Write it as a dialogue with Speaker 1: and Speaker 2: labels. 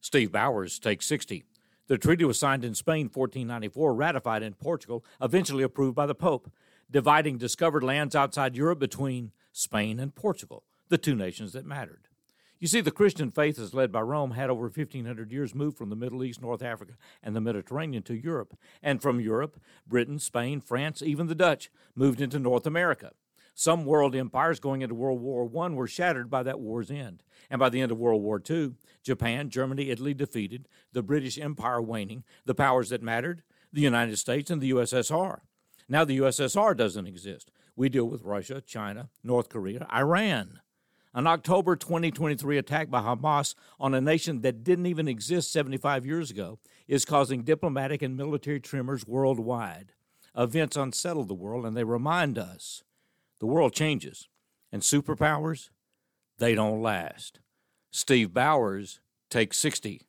Speaker 1: Steve Bowers takes 60. The treaty was signed in Spain 1494, ratified in Portugal, eventually approved by the Pope, dividing discovered lands outside Europe between Spain and Portugal, the two nations that mattered. You see, the Christian faith, as led by Rome, had over 1,500 years moved from the Middle East, North Africa, and the Mediterranean to Europe. And from Europe, Britain, Spain, France, even the Dutch moved into North America. Some world empires going into World War I were shattered by that war's end. And by the end of World War II, Japan, Germany, Italy defeated, the British Empire waning, the powers that mattered, the United States, and the USSR. Now the USSR doesn't exist. We deal with Russia, China, North Korea, Iran. An October 2023 attack by Hamas on a nation that didn't even exist 75 years ago is causing diplomatic and military tremors worldwide. Events unsettle the world and they remind us the world changes, and superpowers, they don't last. Steve Bowers takes 60.